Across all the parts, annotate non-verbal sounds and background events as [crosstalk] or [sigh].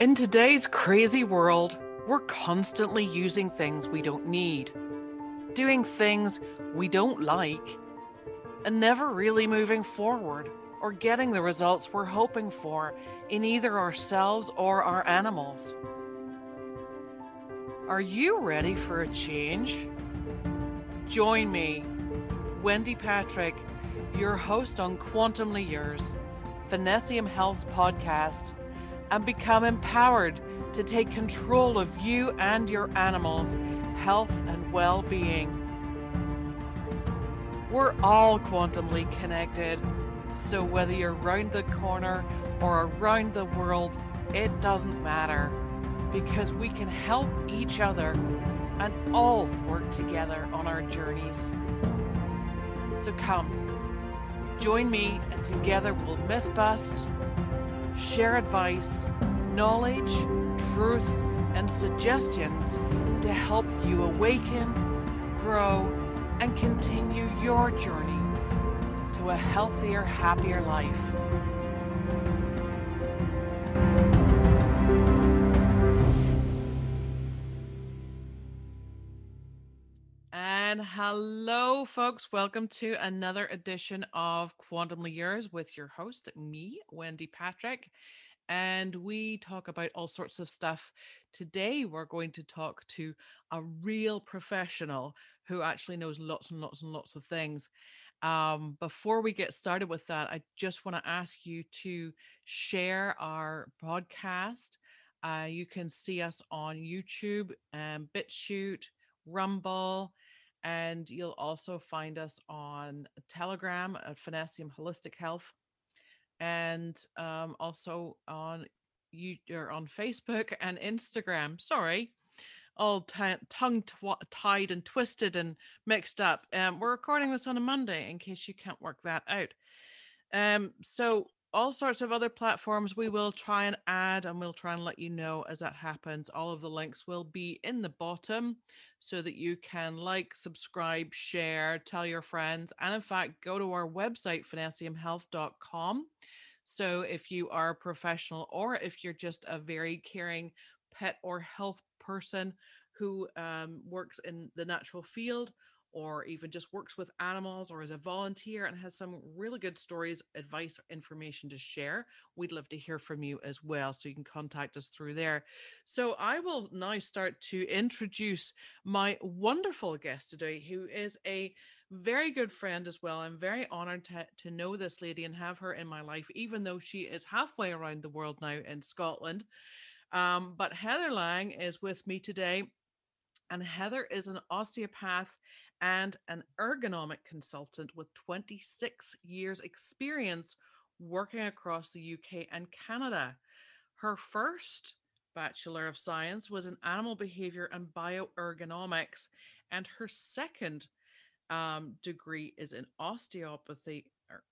In today's crazy world, we're constantly using things we don't need, doing things we don't like, and never really moving forward or getting the results we're hoping for in either ourselves or our animals. Are you ready for a change? Join me, Wendy Patrick, your host on Quantumly Yours, Finessium Health's podcast, and become empowered to take control of you and your animals' health and well being. We're all quantumly connected, so whether you're round the corner or around the world, it doesn't matter because we can help each other and all work together on our journeys. So come, join me, and together we'll myth bust, share advice, knowledge, truths, and suggestions to help you awaken, grow, and continue your journey to a healthier, happier life. Hello, folks. Welcome to another edition of Quantumly Yours with your host, me, Wendy Patrick. And we talk about all sorts of stuff. Today, we're going to talk to a real professional who actually knows lots and lots and lots of things. Um, before we get started with that, I just want to ask you to share our podcast. Uh, you can see us on YouTube and BitChute, Rumble, and you'll also find us on Telegram at Finessium Holistic Health, and um, also on you or on Facebook and Instagram. Sorry, all t- tongue tw- tied and twisted and mixed up. Um, we're recording this on a Monday in case you can't work that out. Um, so all sorts of other platforms we will try and add and we'll try and let you know as that happens. All of the links will be in the bottom so that you can like subscribe share tell your friends and in fact go to our website finessiumhealth.com so if you are a professional or if you're just a very caring pet or health person who um, works in the natural field or even just works with animals or is a volunteer and has some really good stories, advice, information to share, we'd love to hear from you as well. So you can contact us through there. So I will now start to introduce my wonderful guest today, who is a very good friend as well. I'm very honored to, to know this lady and have her in my life, even though she is halfway around the world now in Scotland. Um, but Heather Lang is with me today. And Heather is an osteopath and an ergonomic consultant with 26 years' experience working across the UK and Canada. Her first Bachelor of Science was in Animal Behavior and Bioergonomics, and her second um, degree is in osteopathy er,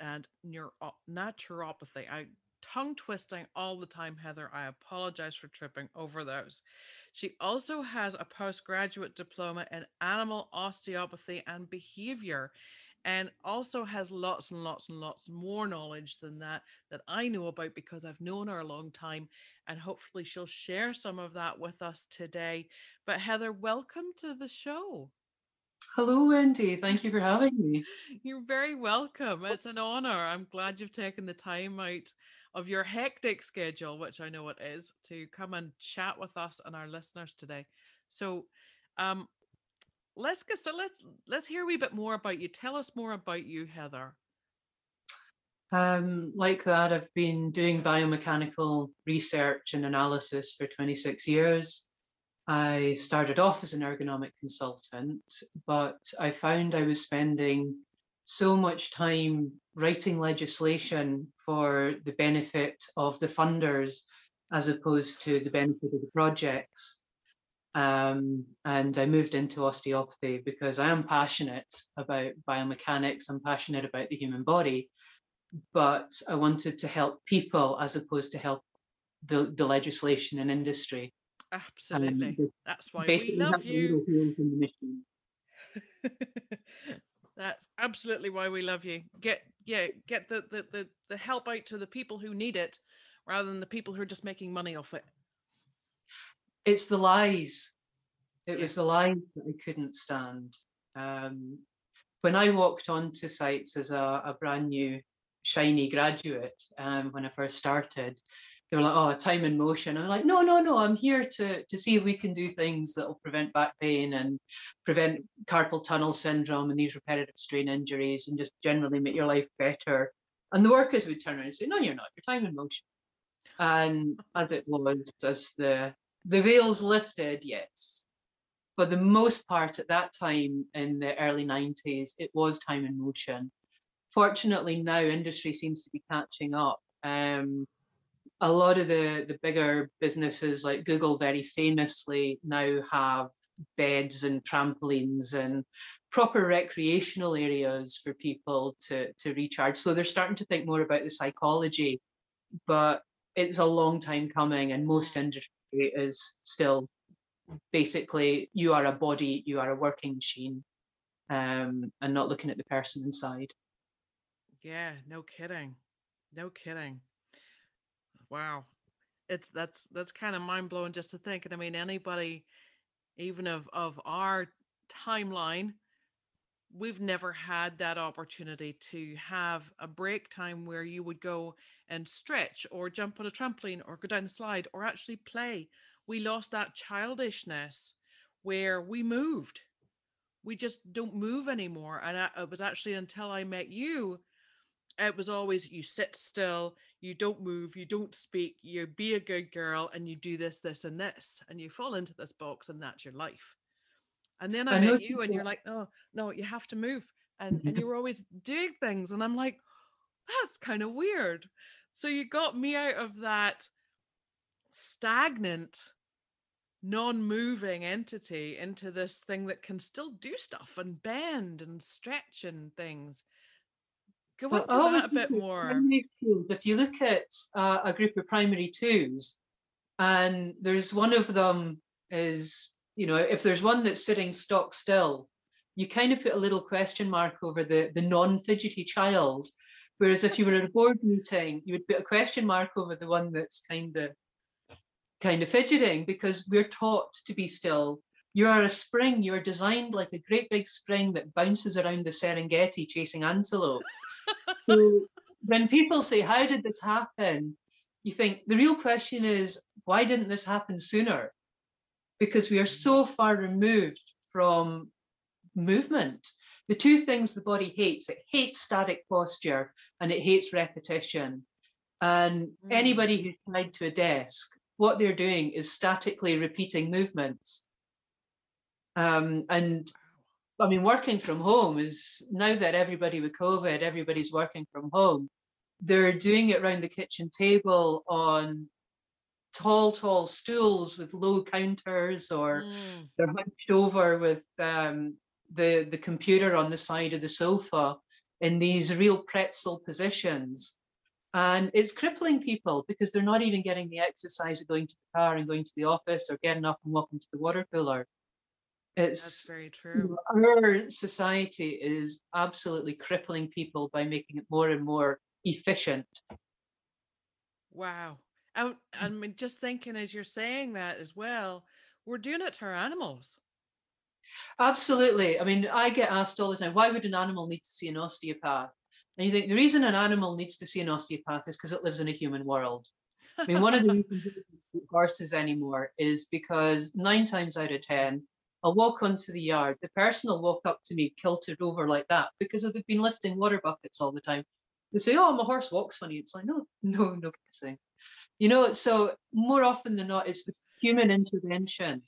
and neuro- naturopathy. I tongue twisting all the time, Heather. I apologize for tripping over those. She also has a postgraduate diploma in animal osteopathy and behavior and also has lots and lots and lots more knowledge than that that I know about because I've known her a long time and hopefully she'll share some of that with us today. But Heather, welcome to the show. Hello, Wendy. Thank you for having me. You're very welcome. It's an honor. I'm glad you've taken the time out of your hectic schedule, which I know it is, to come and chat with us and our listeners today. So, um, let's get so let's let's hear a wee bit more about you. Tell us more about you, Heather. Um, like that, I've been doing biomechanical research and analysis for 26 years. I started off as an ergonomic consultant, but I found I was spending so much time writing legislation for the benefit of the funders as opposed to the benefit of the projects. Um, and I moved into osteopathy because I am passionate about biomechanics, I'm passionate about the human body, but I wanted to help people as opposed to help the, the legislation and industry. Absolutely. Um, That's why we love you. [laughs] That's absolutely why we love you. Get yeah, get the, the the the help out to the people who need it rather than the people who are just making money off it. It's the lies. It was the lies that I couldn't stand. Um, when I walked onto sites as a, a brand new shiny graduate um, when I first started, they were like, "Oh, time and motion." I'm like, "No, no, no! I'm here to to see if we can do things that will prevent back pain and prevent carpal tunnel syndrome and these repetitive strain injuries, and just generally make your life better." And the workers would turn around and say, "No, you're not. You're time and motion." And as it was, as the the veils lifted, yes. For the most part, at that time in the early 90s, it was time and motion. Fortunately, now industry seems to be catching up. Um, a lot of the, the bigger businesses like Google very famously now have beds and trampolines and proper recreational areas for people to, to recharge. So they're starting to think more about the psychology, but it's a long time coming and most industry is still basically you are a body, you are a working machine, um, and not looking at the person inside. Yeah, no kidding. No kidding. Wow. It's that's that's kind of mind blowing just to think. And I mean anybody even of of our timeline, we've never had that opportunity to have a break time where you would go and stretch or jump on a trampoline or go down a slide or actually play. We lost that childishness where we moved. We just don't move anymore. And I, it was actually until I met you it was always you sit still, you don't move, you don't speak, you be a good girl, and you do this, this, and this, and you fall into this box, and that's your life. And then I, I met you, and you're like, no, no, you have to move, and and you were always doing things, and I'm like, that's kind of weird. So you got me out of that stagnant, non-moving entity into this thing that can still do stuff and bend and stretch and things. Go well, into all that a bit more. if you look at uh, a group of primary twos, and there's one of them is, you know, if there's one that's sitting stock still, you kind of put a little question mark over the, the non-fidgety child. Whereas if you were at a board meeting, you would put a question mark over the one that's kind of kind of fidgeting because we're taught to be still. You are a spring, you're designed like a great big spring that bounces around the Serengeti chasing antelope. So when people say, How did this happen? You think the real question is, Why didn't this happen sooner? Because we are so far removed from movement. The two things the body hates it hates static posture and it hates repetition. And Mm. anybody who's tied to a desk, what they're doing is statically repeating movements. Um, and I mean, working from home is now that everybody with COVID, everybody's working from home. They're doing it around the kitchen table on tall, tall stools with low counters, or Mm, they're hunched over with um, the the computer on the side of the sofa in these real pretzel positions. And it's crippling people because they're not even getting the exercise of going to the car and going to the office or getting up and walking to the water cooler. That's It's very true. our society is absolutely crippling people by making it more and more efficient. Wow. I, I mean, just thinking as you're saying that as well, we're doing it to our animals. Absolutely. I mean, I get asked all the time, why would an animal need to see an osteopath? And you think the reason an animal needs to see an osteopath is because it lives in a human world. I mean, one of the [laughs] reasons horses anymore is because nine times out of 10, I'll walk onto the yard. The person will walk up to me kilted over like that because they've been lifting water buckets all the time. They say, Oh, my horse walks funny. It's like, No, [laughs] no, no kissing. You know, so more often than not, it's the human intervention.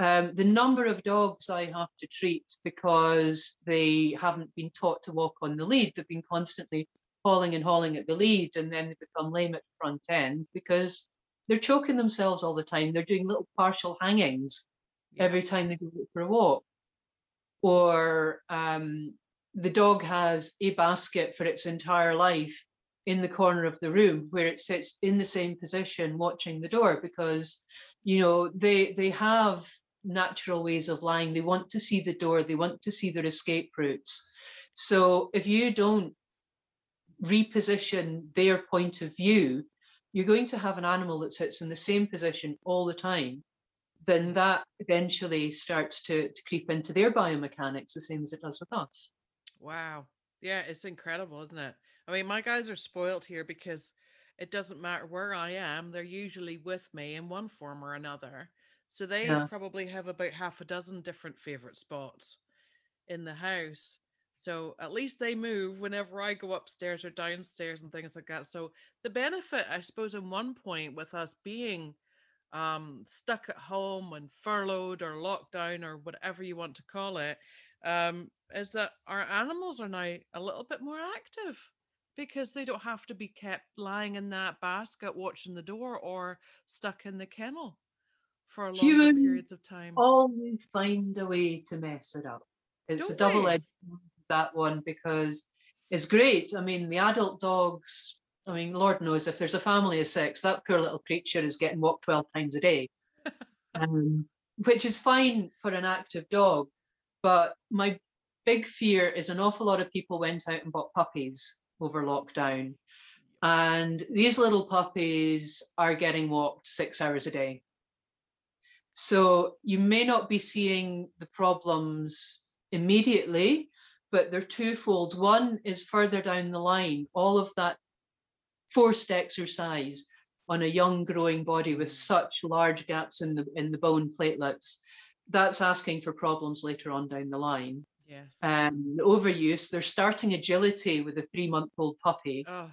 Um, the number of dogs I have to treat because they haven't been taught to walk on the lead, they've been constantly hauling and hauling at the lead, and then they become lame at the front end because they're choking themselves all the time. They're doing little partial hangings Yeah. every time they go for a walk. Or um, the dog has a basket for its entire life in the corner of the room where it sits in the same position watching the door because you know they they have natural ways of lying they want to see the door they want to see their escape routes so if you don't reposition their point of view you're going to have an animal that sits in the same position all the time, then that eventually starts to, to creep into their biomechanics the same as it does with us. Wow. Yeah, it's incredible, isn't it? I mean, my guys are spoiled here because it doesn't matter where I am, they're usually with me in one form or another. So they Yeah. probably have about half a dozen different favorite spots in the house. So at least they move whenever I go upstairs or downstairs and things like that. So the benefit, I suppose, in one point with us being um stuck at home and furloughed or locked down or whatever you want to call it, um, is that our animals are now a little bit more active because they don't have to be kept lying in that basket watching the door or stuck in the kennel for Humans periods of time. always find a way to mess it up. It's a Don't they? double-edged that one because it's great. I mean, the adult dogs, I mean, Lord knows if there's a family of six, that poor little creature is getting walked 12 times a day, [laughs] um, which is fine for an active dog. But my big fear is an awful lot of people went out and bought puppies over lockdown. And these little puppies are getting walked six hours a day. So you may not be seeing the problems immediately, but they're twofold. One is further down the line, all of that forced exercise on a young growing body with such large gaps in the in the bone platelets, that's asking for problems later on down the line. Yes. Um, overuse, they're starting agility with a three-month-old puppy Oh,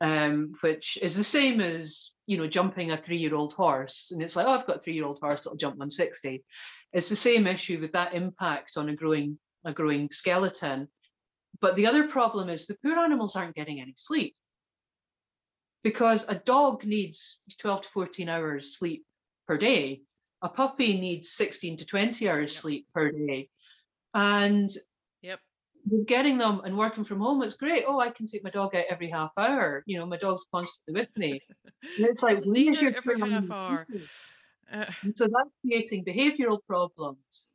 um, which is the same as you know jumping a three-year-old horse, and it's like, oh, I've got a three-year-old horse that'll jump 160. It's the same issue with that impact on a growing a growing skeleton. But the other problem is the poor animals aren't getting any sleep because a dog needs 12 to 14 hours sleep per day. A puppy needs 16 to 20 hours Yep. sleep per day. And yep. getting them and working from home, it's great. Oh, I can take my dog out every half hour. You know, my dog's constantly with me. [laughs] And it's like, Doesn't when need is your it every half hour. Uh, so that's creating behavioral problems.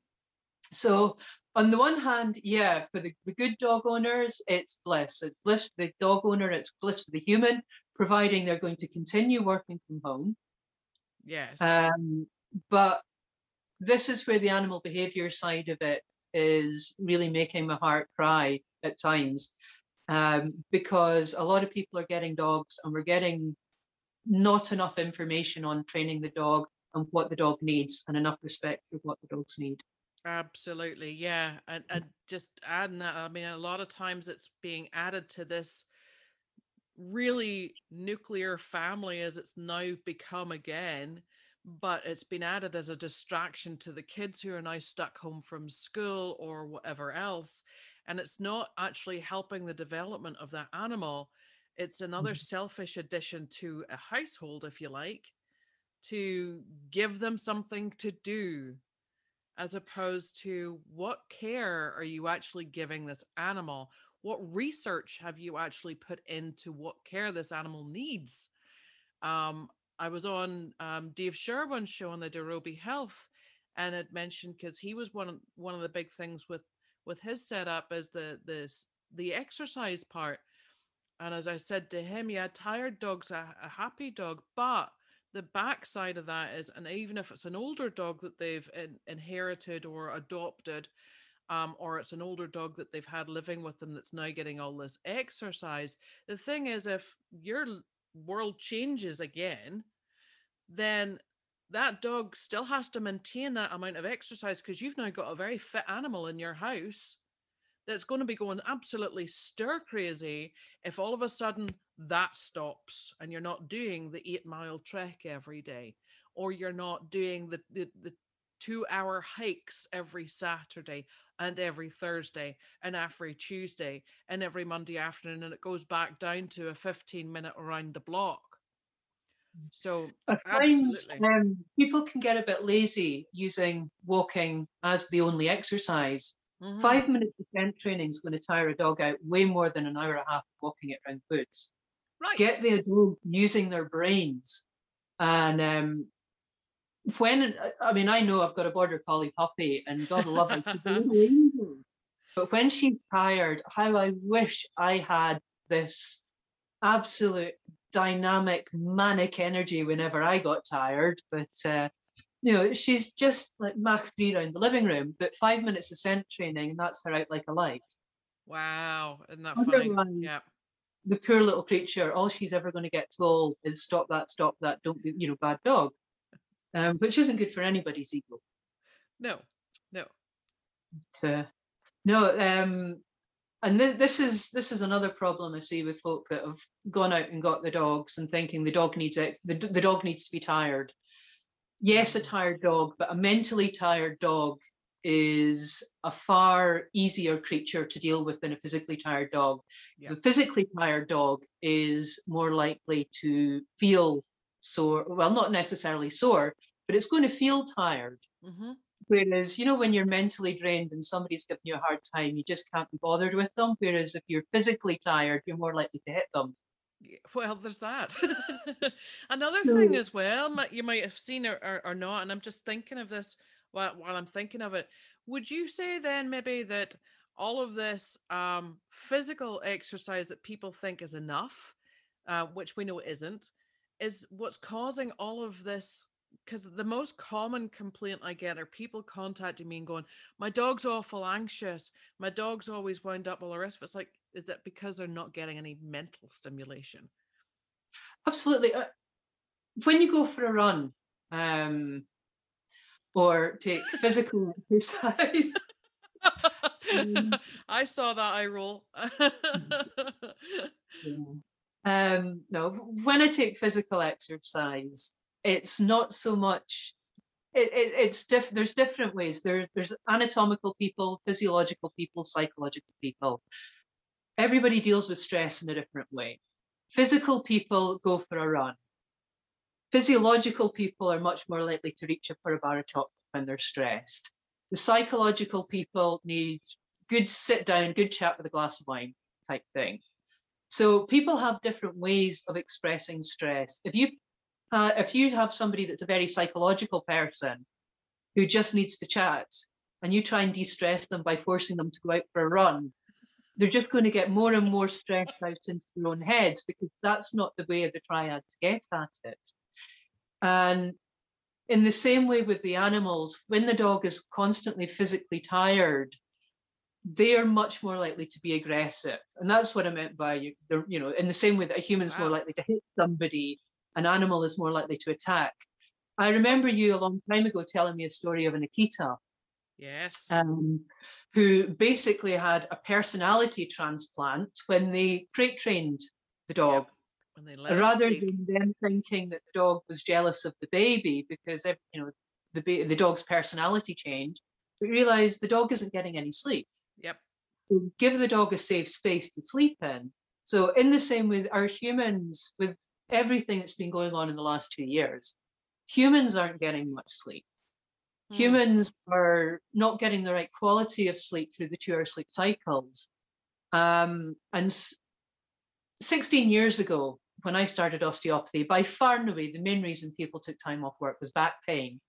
So on the one hand, yeah, for the, the good dog owners, it's bliss. It's bliss for the dog owner, it's bliss for the human, providing they're going to continue working from home. yes. Um, but this is where the animal behavior side of it is really making my heart cry at times um, because a lot of people are getting dogs and we're getting not enough information on training the dog and what the dog needs and enough respect for what the dogs need. Absolutely, yeah. And, and just adding that, I mean, a lot of times it's being added to this really nuclear family as it's now become again, but it's been added as a distraction to the kids who are now stuck home from school or whatever else. And it's not actually helping the development of that animal. It's another Mhm. selfish addition to a household, if you like, to give them something to do as opposed to what care are you actually giving this animal? What research have you actually put into what care this animal needs? Um, I was on um, Dave Sherwin's show on the Derobi Health, and it mentioned because he was one of, one of the big things with with his setup is the this the exercise part. And as I said to him, yeah, tired dog's a, a happy dog, but the backside of that is, and even if it's an older dog that they've in, inherited or adopted, um, or it's an older dog that they've had living with them that's now getting all this exercise. The thing is, if your world changes again, then that dog still has to maintain that amount of exercise because you've now got a very fit animal in your house that's going to be going absolutely stir crazy if all of a sudden that stops and you're not doing the eight mile trek every day or you're not doing the, the, the two hour hikes every Saturday and every Thursday and every Tuesday and every Monday afternoon. And it goes back down to a 15 minute around the block. So, I find um, people can get a bit lazy using walking as the only exercise. Mhm. Five minutes of strength training is going to tire a dog out way more than an hour and a half walking it around the woods. Right. Get the dog using their brains. And um, when, I mean, I know I've got a border collie puppy and God love her, she's a little angel. But when she's tired, how I wish I had this absolute dynamic, manic energy whenever I got tired. But uh, you know, she's just like Mach three around the living room. But five minutes of scent training, and that's her out like a light. Wow, isn't that funny? Yeah. The poor little creature, all she's ever going to get told is stop that, stop that, don't be, you know, bad dog. Um, which isn't good for anybody's ego. No, no. To, no, um, and th- this is this is another problem I see with folk that have gone out and got the dogs and thinking the dog needs it, the, the dog needs to be tired. Yes, a tired dog, but a mentally tired dog is a far easier creature to deal with than a physically tired dog. Yeah. So, physically tired dog is more likely to feel sore. Well, not necessarily sore, but it's going to feel tired. Mm-hmm. Whereas, you know, when you're mentally drained and somebody's giving you a hard time, you just can't be bothered with them. Whereas if you're physically tired, you're more likely to hit them. Well, there's that. [laughs] Another so, thing as well, you might have seen or, or, or, not, and I'm just thinking of this while, while I'm thinking of it. Would you say then maybe that all of this um, physical exercise that people think is enough, uh, which we know isn't, is what's causing all of this because the most common complaint I get are people contacting me and going, "My dog's awful anxious. My dog's always wound up. All the rest of it's like, is that because they're not getting any mental stimulation? Absolutely. Uh, when you go for a run, um, or take physical [laughs] exercise. [laughs] um, I saw that eye roll. [laughs] yeah. um, no, when I take physical exercise, it's not so much it, it, it's diff- there's different ways. There, there's anatomical people physiological people psychological people. Everybody deals with stress in a different way. Physical people go for a run. Physiological people are much more likely to reach for a bar of chocolate when they're stressed. The psychological people need good sit down good chat with a glass of wine type thing. So people have different ways of expressing stress. If you uh, if you have somebody that's a very psychological person who just needs to chat and you try and de-stress them by forcing them to go out for a run, they're just going to get more and more stressed out into their own heads because that's not the way of the triad to get at it. And in the same way with the animals, when the dog is constantly physically tired, they are much more likely to be aggressive. And that's what I meant by, you you know, in the same way that a human's wow. more likely to hit somebody an animal is more likely to attack. I remember you a long time ago telling me a story of an Akita. Yes. Um, who basically had a personality transplant when they crate trained the dog. Rather than them thinking that the dog was jealous of the baby because you know the ba- the dog's personality changed, we realized the dog isn't getting any sleep. Yep. So give the dog a safe space to sleep in. So in the same way, our humans with everything that's been going on in the last two years, humans aren't getting much sleep. Mm. Humans are not getting the right quality of sleep through the two hour sleep cycles. Um, and 16 years ago, when I started osteopathy, by far and away, the main reason people took time off work was back pain.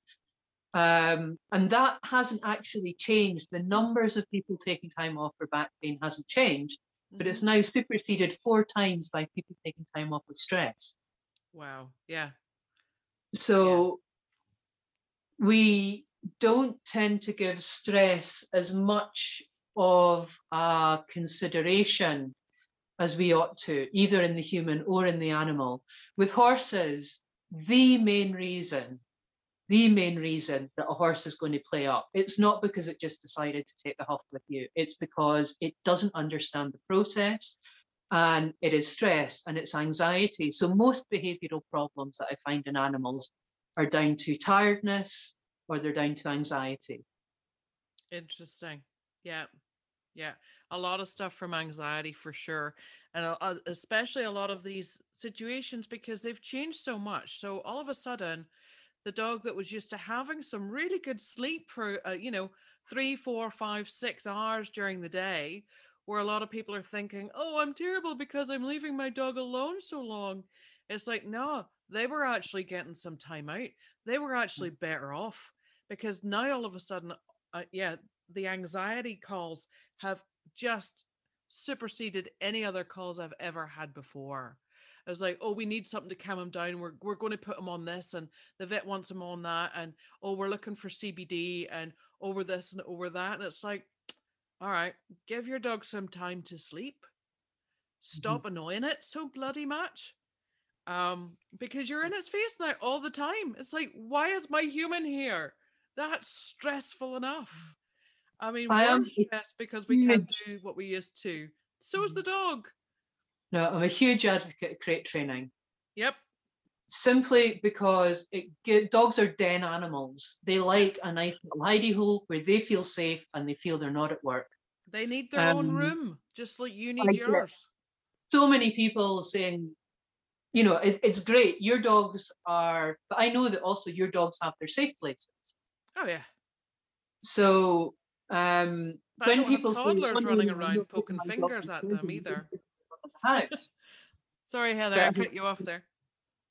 Um, and that hasn't actually changed. The numbers of people taking time off for back pain hasn't changed but it's mm-hmm. now superseded four times by people taking time off with stress. Wow. Yeah. So yeah. we don't tend to give stress as much of a consideration as we ought to, either in the human or in the animal. With horses, the main reason the main reason that a horse is going to play up. It's not because it just decided to take the huff with you. It's because it doesn't understand the process and it is stress and it's anxiety. So most behavioral problems that I find in animals are down to tiredness or they're down to anxiety. Interesting. Yeah. Yeah. A lot of stuff from anxiety for sure. And especially a lot of these situations because they've changed so much. So all of a sudden, the dog that was used to having some really good sleep for uh, you know three four five six hours during the day where a lot of people are thinking oh i'm terrible because i'm leaving my dog alone so long. It's like no they were actually getting some time out. They were actually mm. better off because now all of a sudden uh, yeah the anxiety calls have just superseded any other calls i've ever had before It's like, oh, we need something to calm him down. We're we're going to put him on this, and the vet wants him on that, and oh, we're looking for CBD, and over this and over that, and it's like, all right, give your dog some time to sleep. Mhm. Stop annoying it so bloody much. Um, because you're in its face now all the time. It's like, why is my human here? That's stressful enough. I mean, I we're am stressed because we can't do what we used to. So is the dog. No, I'm a huge advocate of crate training. Yep. simply because it dogs are den animals. They like a nice little hidey hole where they feel safe and they feel they're not at work. They need their own Um, room, just like you need get yours. so many people saying, you know, it, it's great. Your dogs are, but I know that also your dogs have their safe places. Oh yeah. So um, when people say, toddlers "Oh, no, running around poking fingers at them either. House. [laughs] Sorry, Heather, But I cut you off there.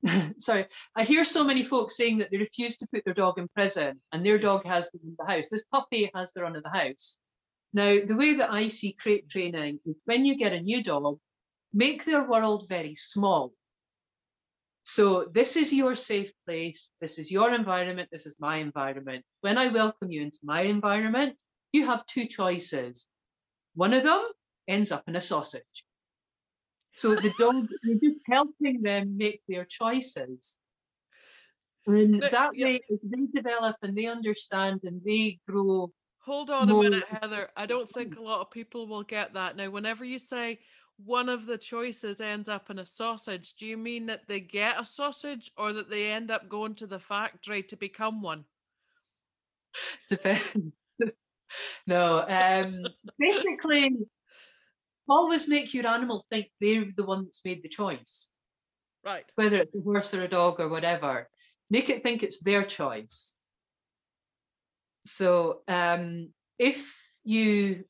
[laughs] sorry, I hear so many folks saying that they refuse to put their dog in prison and their dog has them in the house. This puppy has the run of the house. Now, the way that I see crate training is when you get a new dog, make their world very small. So this is your safe place. This is your environment. This is my environment. When I welcome you into my environment, you have two choices. One of them ends up in a sausage. So the dog, you're just helping them make their choices. And The- that yeah. way, as they develop and they understand and they grow, Hold on a minute, Heather. I don't think a lot of people will get that. Now, whenever you say one of the choices ends up in a sausage, do you mean that they get a sausage or that they end up going to the factory to become one? depend. [laughs] no, um, basically, always make your animal think they're the one that's made the choice, Right. whether it's a horse or a dog or whatever. Make it think it's their choice. So um, if you,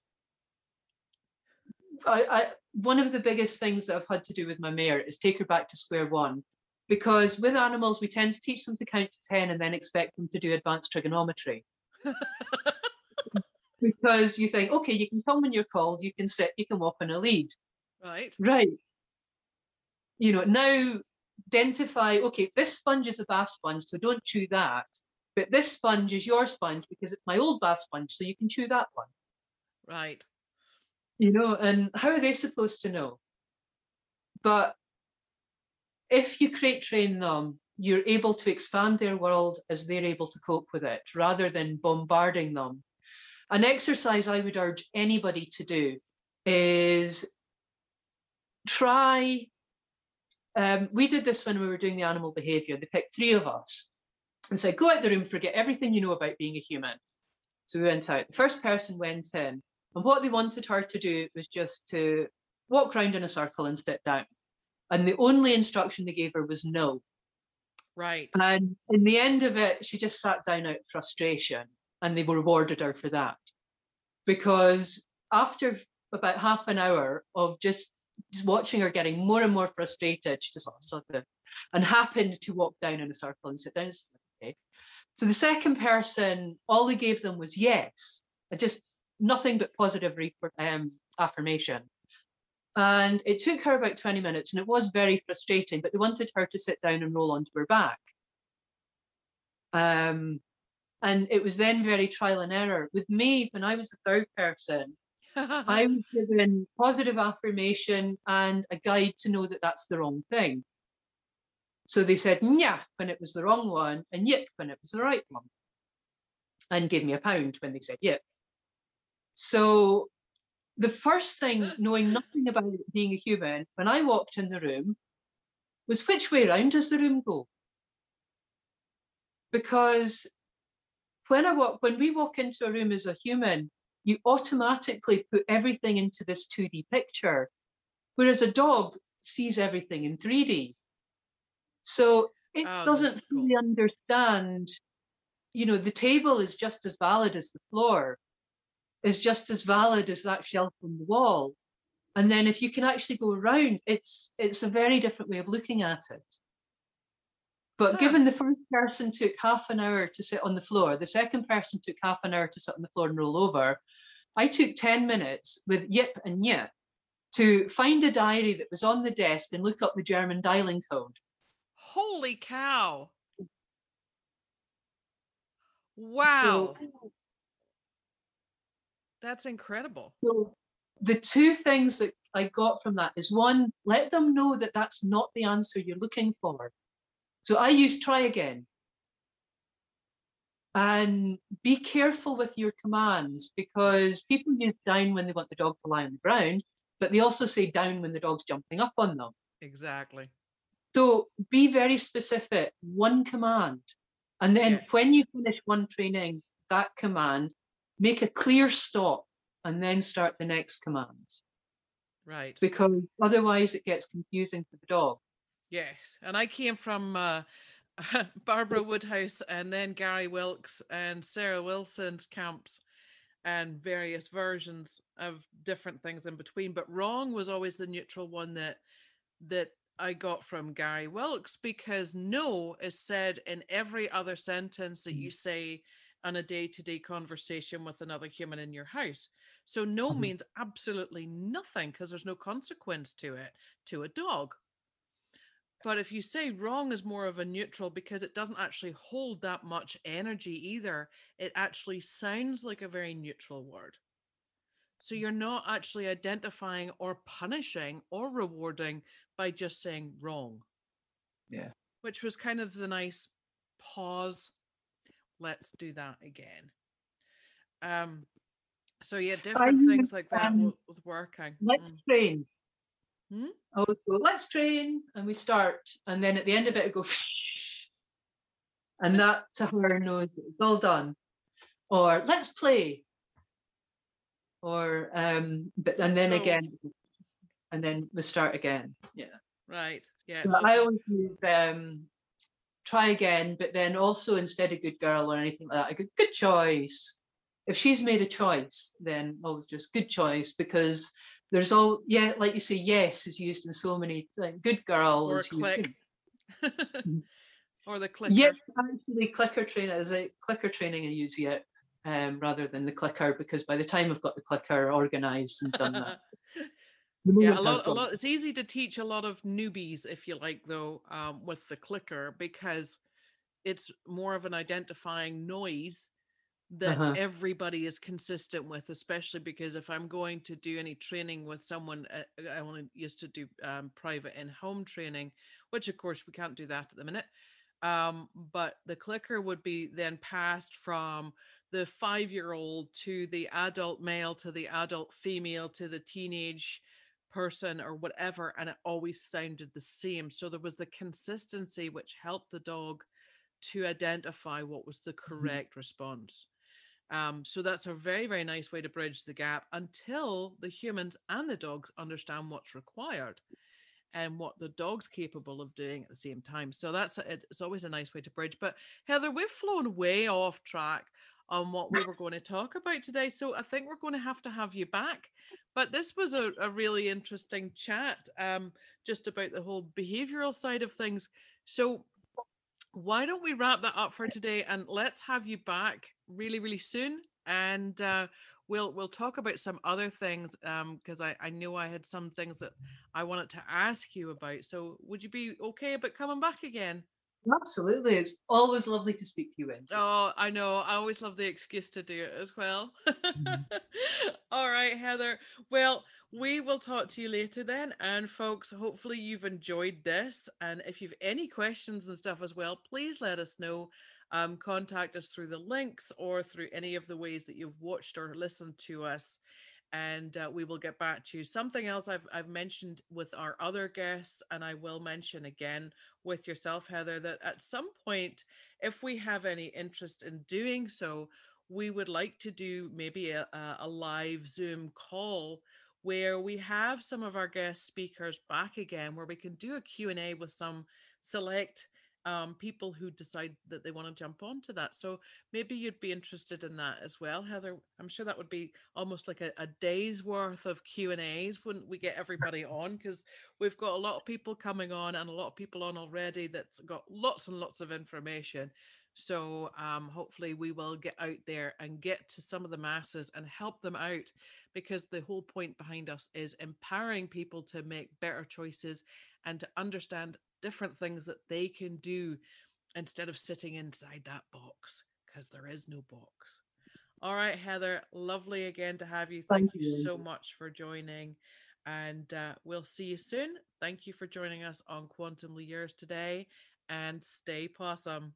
I, I, one of the biggest things that I've had to do with my mare is take her back to square one. Because with animals, we tend to teach them to count to 10 and then expect them to do advanced trigonometry [laughs] because you think, okay, you can come when you're called, you can sit, you can walk on a lead. Right. Right. You know, now identify, okay, this sponge is a bath sponge, so don't chew that. But this sponge is your sponge because it's my old bath sponge, so you can chew that one. Right. You know, and how are they supposed to know? But if you crate train them, you're able to expand their world as they're able to cope with it rather than bombarding them. An exercise I would urge anybody to do is try. Um, we did this when we were doing the animal behavior. They picked three of us and said, Go out the room, forget everything you know about being a human. So we went out. The first person went in, and what they wanted her to do was just to walk around in a circle and sit down. And the only instruction they gave her was no. Right. And in the end of it, she just sat down out of frustration and they rewarded her for that. Because after about half an hour of just, just watching her getting more and more frustrated, she just sort of and happened to walk down in a circle and sit down. Okay. So the second person, all he gave them was yes, just nothing but positive um, affirmation. And it took her about 20 minutes and it was very frustrating, but they wanted her to sit down and roll onto her back. Um, and it was then very trial and error. With me, when I was the third person, I [laughs] was given positive affirmation and a guide to know that that's the wrong thing. So they said yeah when it was the wrong one and yip when it was the right one. And gave me a pound when they said yip. So the first thing, knowing nothing about being a human, when I walked in the room, was which way round does the room go? Because when I walk, when we walk into a room as a human, you automatically put everything into this 2D picture, whereas a dog sees everything in 3D. So it Oh, doesn't is cool. fully understand, you know, the table is just as valid as the floor, is just as valid as that shelf on the wall. And then if you can actually go around, it's it's a very different way of looking at it. But Huh. given the first person took half an hour to sit on the floor, the second person took half an hour to sit on the floor and roll over, I took 10 minutes with yip and yip to find a diary that was on the desk and look up the German dialing code. Holy cow. Wow. So, That's incredible. So the two things that I got from that is one, let them know that that's not the answer you're looking for. So I use try again. And be careful with your commands because people use down when they want the dog to lie on the ground, but they also say down when the dog's jumping up on them. Exactly. So be very specific, one command. And then yes. when you finish one training, that command, make a clear stop and then start the next commands. Right. Because otherwise it gets confusing for the dog. Yes. And I came from uh, [laughs] Barbara Woodhouse and then Gary Wilkes and Sarah Wilson's camps and various versions of different things in between. But wrong was always the neutral one that that I got from Gary Wilkes because no is said in every other sentence that you mm. say on a day-to-day conversation with another human in your house. So no mm-hmm. means absolutely nothing because there's no consequence to it to a dog. But if you say wrong is more of a neutral because it doesn't actually hold that much energy either, it actually sounds like a very neutral word. So mm. you're not actually identifying or punishing or rewarding by just saying wrong. Yeah. Which was kind of the nice pause. Let's do that again. Um so yeah, different things like that um, with working. Let's mm. Hmm? Oh, so let's train, and we start, and then at the end of it, I go, [laughs] and that to her knows it's all done. Or let's play. Or um, but and then so, again, and then we start again. Yeah. Right. Yeah. So I always use um, try again, but then also instead of good girl or anything like that, I go good choice. If she's made a choice, then always just good choice because there's all yeah, like you say, yes is used in so many like good girl or is click. used. Mm-hmm. [laughs] or the clicker. Yes, actually clicker training is a clicker training I use yet. Um, rather than the clicker because by the time I've got the clicker organized and done that, [laughs] yeah a lot, a lot it's easy to teach a lot of newbies if you like though um, with the clicker because it's more of an identifying noise that uh-huh. everybody is consistent with especially because if i'm going to do any training with someone uh, uh, i only used to do um, private in-home training which of course we can't do that at the minute um, but the clicker would be then passed from the five year old to the adult male to the adult female to the teenage person or whatever and it always sounded the same so there was the consistency which helped the dog to identify what was the mm-hmm. correct mm-hmm. response um, so that's a very very nice way to bridge the gap until the humans and the dogs understand what's required and what the dog's capable of doing at the same time so that's a, it's always a nice way to bridge but heather we've flown way off track on what we were going to talk about today. So I think we're going to have to have you back. But this was a, a really interesting chat um, just about the whole behavioral side of things. So why don't we wrap that up for today and let's have you back really, really soon. And uh, we'll we'll talk about some other things because um, I, I knew I had some things that I wanted to ask you about. So would you be okay about coming back again? Absolutely. It's always lovely to speak to you, Wendy. Oh, I know. I always love the excuse to do it as well. Mm-hmm. [laughs] All right, Heather. Well, we will talk to you later then. And folks, hopefully you've enjoyed this. And if you've any questions and stuff as well, please let us know. Um, contact us through the links or through any of the ways that you've watched or listened to us and uh, we will get back to you. Something else I've, I've mentioned with our other guests, and I will mention again with yourself, Heather, that at some point, if we have any interest in doing so, we would like to do maybe a, a live Zoom call where we have some of our guest speakers back again, where we can do a Q&A with some select um, people who decide that they want to jump onto that. So maybe you'd be interested in that as well, Heather. I'm sure that would be almost like a, a day's worth of Q and A's. Wouldn't we get everybody on? Because we've got a lot of people coming on and a lot of people on already that's got lots and lots of information. So um, hopefully we will get out there and get to some of the masses and help them out because the whole point behind us is empowering people to make better choices and to understand different things that they can do instead of sitting inside that box because there is no box. All right, Heather, lovely again to have you. Thank, Thank you, you so much for joining. And uh, we'll see you soon. Thank you for joining us on Quantumly Yours today and stay possum.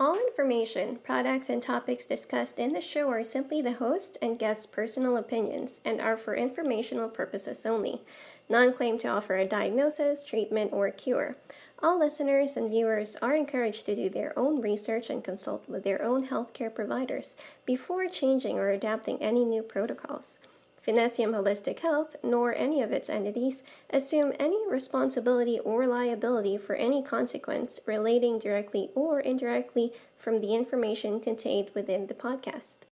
All information, products, and topics discussed in the show are simply the host and guest's personal opinions and are for informational purposes only. None claim to offer a diagnosis, treatment, or cure. All listeners and viewers are encouraged to do their own research and consult with their own healthcare providers before changing or adapting any new protocols. Finessium Holistic Health, nor any of its entities, assume any responsibility or liability for any consequence relating directly or indirectly from the information contained within the podcast.